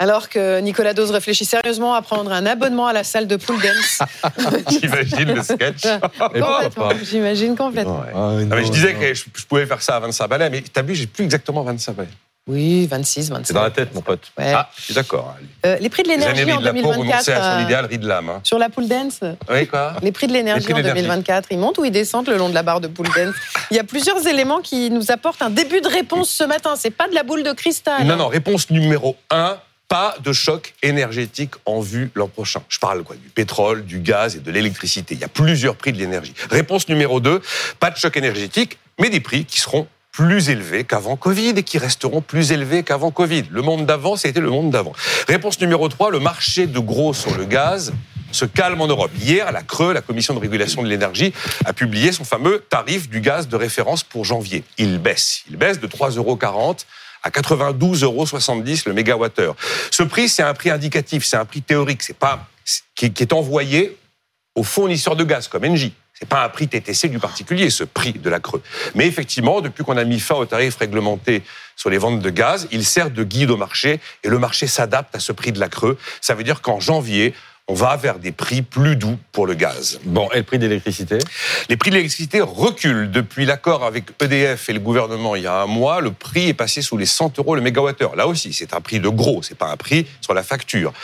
Alors que Nicolas Dose réfléchit sérieusement à prendre un abonnement à la salle de pool dance. J'imagine le sketch. complètement, J'imagine complètement. Ah, mais je disais que je, je pouvais faire ça à 25 balais, mais t'as vu, j'ai plus exactement 25 balais. Oui, 26, 27. C'est dans la tête, mon pote. Ouais. Ah, je suis d'accord. Euh, les prix de l'énergie en de la 2024. à son euh, idéal, riz de l'âme. hein. Sur la pool dance, Oui, quoi les prix de l'énergie en l'énergie. 2024, ils montent ou ils descendent le long de la barre de pool dance Il y a plusieurs éléments qui nous apportent un début de réponse ce matin. C'est pas de la boule de cristal. Non, non, réponse numéro 1. Pas de choc énergétique en vue l'an prochain. Je parle quoi Du pétrole, du gaz et de l'électricité. Il y a plusieurs prix de l'énergie. Réponse numéro 2. Pas de choc énergétique, mais des prix qui seront plus élevés qu'avant Covid et qui resteront plus élevés qu'avant Covid. Le monde d'avant, c'était le monde d'avant. Réponse numéro 3. Le marché de gros sur le gaz se calme en Europe. Hier, la CRE, la Commission de régulation de l'énergie, a publié son fameux tarif du gaz de référence pour janvier. Il baisse. Il baisse de 3,40 euros à 92,70 euros le mégawattheure. Ce prix, c'est un prix indicatif, c'est un prix théorique, c'est pas qui, qui est envoyé aux fournisseurs de gaz comme Engie. C'est pas un prix TTC du particulier, ce prix de la creux. Mais effectivement, depuis qu'on a mis fin aux tarifs réglementés sur les ventes de gaz, il sert de guide au marché et le marché s'adapte à ce prix de la creux. Ça veut dire qu'en janvier, on va vers des prix plus doux pour le gaz. Bon, et le prix d'électricité? Les prix de l'électricité reculent depuis l'accord avec EDF et le gouvernement il y a un mois. Le prix est passé sous les 100 euros le mégawattheure. Là aussi, c'est un prix de gros, c'est pas un prix sur la facture.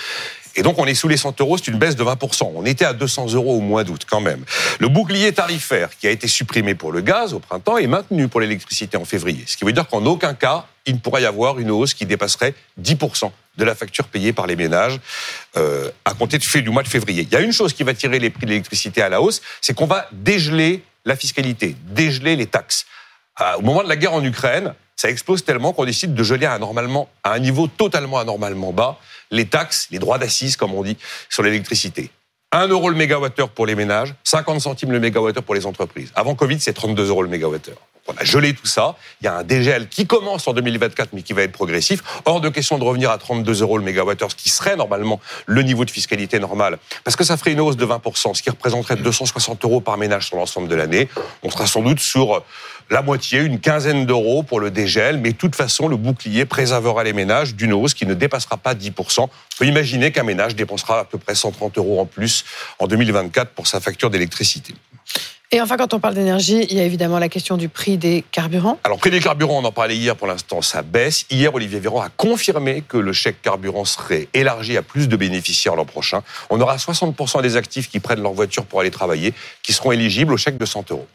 Et donc, on est sous les 100 euros, c'est une baisse de 20%. On était à 200 euros au mois d'août, quand même. Le bouclier tarifaire qui a été supprimé pour le gaz au printemps est maintenu pour l'électricité en février. Ce qui veut dire qu'en aucun cas, il ne pourrait y avoir une hausse qui dépasserait 10% de la facture payée par les ménages euh, à compter du mois de février. Il y a une chose qui va tirer les prix de l'électricité à la hausse, c'est qu'on va dégeler la fiscalité, dégeler les taxes. Euh, au moment de la guerre en Ukraine, ça explose tellement qu'on décide de geler anormalement, à un niveau totalement anormalement bas, les taxes, les droits d'assises, comme on dit, sur l'électricité. 1 euro le mégawattheure pour les ménages, 50 centimes le mégawattheure pour les entreprises. Avant Covid, c'est 32 euros le mégawattheure. On a gelé tout ça. Il y a un dégel qui commence en 2024, mais qui va être progressif. Hors de question de revenir à 32 euros le mégawattheure, ce qui serait normalement le niveau de fiscalité normal, parce que ça ferait une hausse de 20%, ce qui représenterait 260 euros par ménage sur l'ensemble de l'année. On sera sans doute sur la moitié, une quinzaine d'euros pour le dégel, mais de toute façon, le bouclier préservera les ménages d'une hausse qui ne dépassera pas 10%. On peut imaginer qu'un ménage dépensera à peu près 130 euros en plus en 2024 pour sa facture d'électricité. Et enfin, quand on parle d'énergie, il y a évidemment la question du prix des carburants. Alors, prix des carburants, on en parlait hier, pour l'instant, ça baisse. Hier, Olivier Véran a confirmé que le chèque carburant serait élargi à plus de bénéficiaires l'an prochain. On aura 60% des actifs qui prennent leur voiture pour aller travailler qui seront éligibles au chèque de 100 euros.